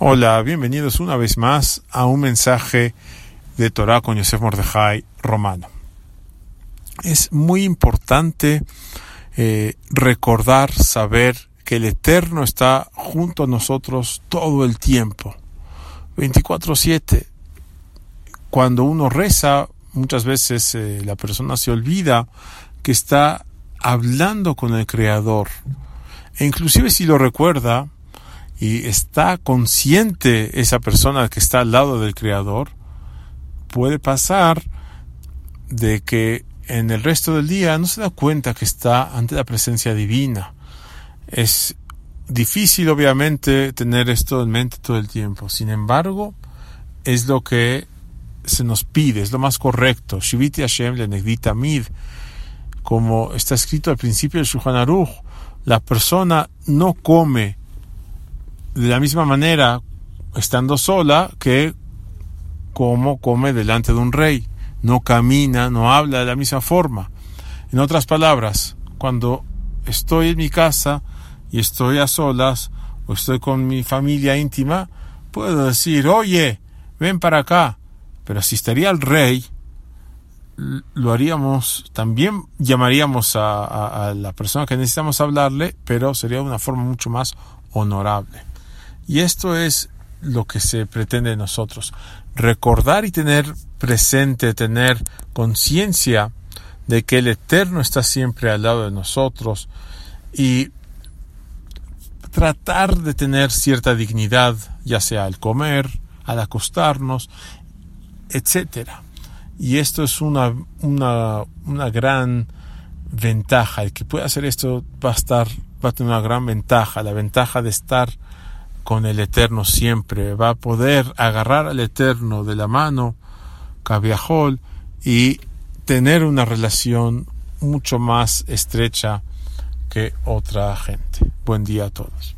Hola, bienvenidos una vez más a un mensaje de Torah con Yosef Mordejai Romano. Es muy importante eh, recordar, saber que el Eterno está junto a nosotros todo el tiempo, 24/7. Cuando uno reza, muchas veces eh, la persona se olvida que está hablando con el Creador. E inclusive si lo recuerda, y está consciente esa persona que está al lado del Creador, puede pasar de que en el resto del día no se da cuenta que está ante la presencia divina. Es difícil, obviamente, tener esto en mente todo el tiempo. Sin embargo, es lo que se nos pide, es lo más correcto. Shiviti Hashem le mid, como está escrito al principio del Shulchan la persona no come de la misma manera estando sola que como come delante de un rey. No camina, no habla de la misma forma. En otras palabras, cuando estoy en mi casa y estoy a solas o estoy con mi familia íntima, puedo decir, oye, ven para acá. Pero si estaría el rey, lo haríamos, también llamaríamos a, a la persona que necesitamos hablarle, pero sería de una forma mucho más honorable. Y esto es lo que se pretende de nosotros. Recordar y tener presente, tener conciencia de que el Eterno está siempre al lado de nosotros y tratar de tener cierta dignidad, ya sea al comer, al acostarnos, etc. Y esto es una, una, una gran ventaja. El que pueda hacer esto va a estar, va a tener una gran ventaja, la ventaja de estar con el Eterno siempre, va a poder agarrar al Eterno de la mano, cabiajol, y tener una relación mucho más estrecha que otra gente. Buen día a todos.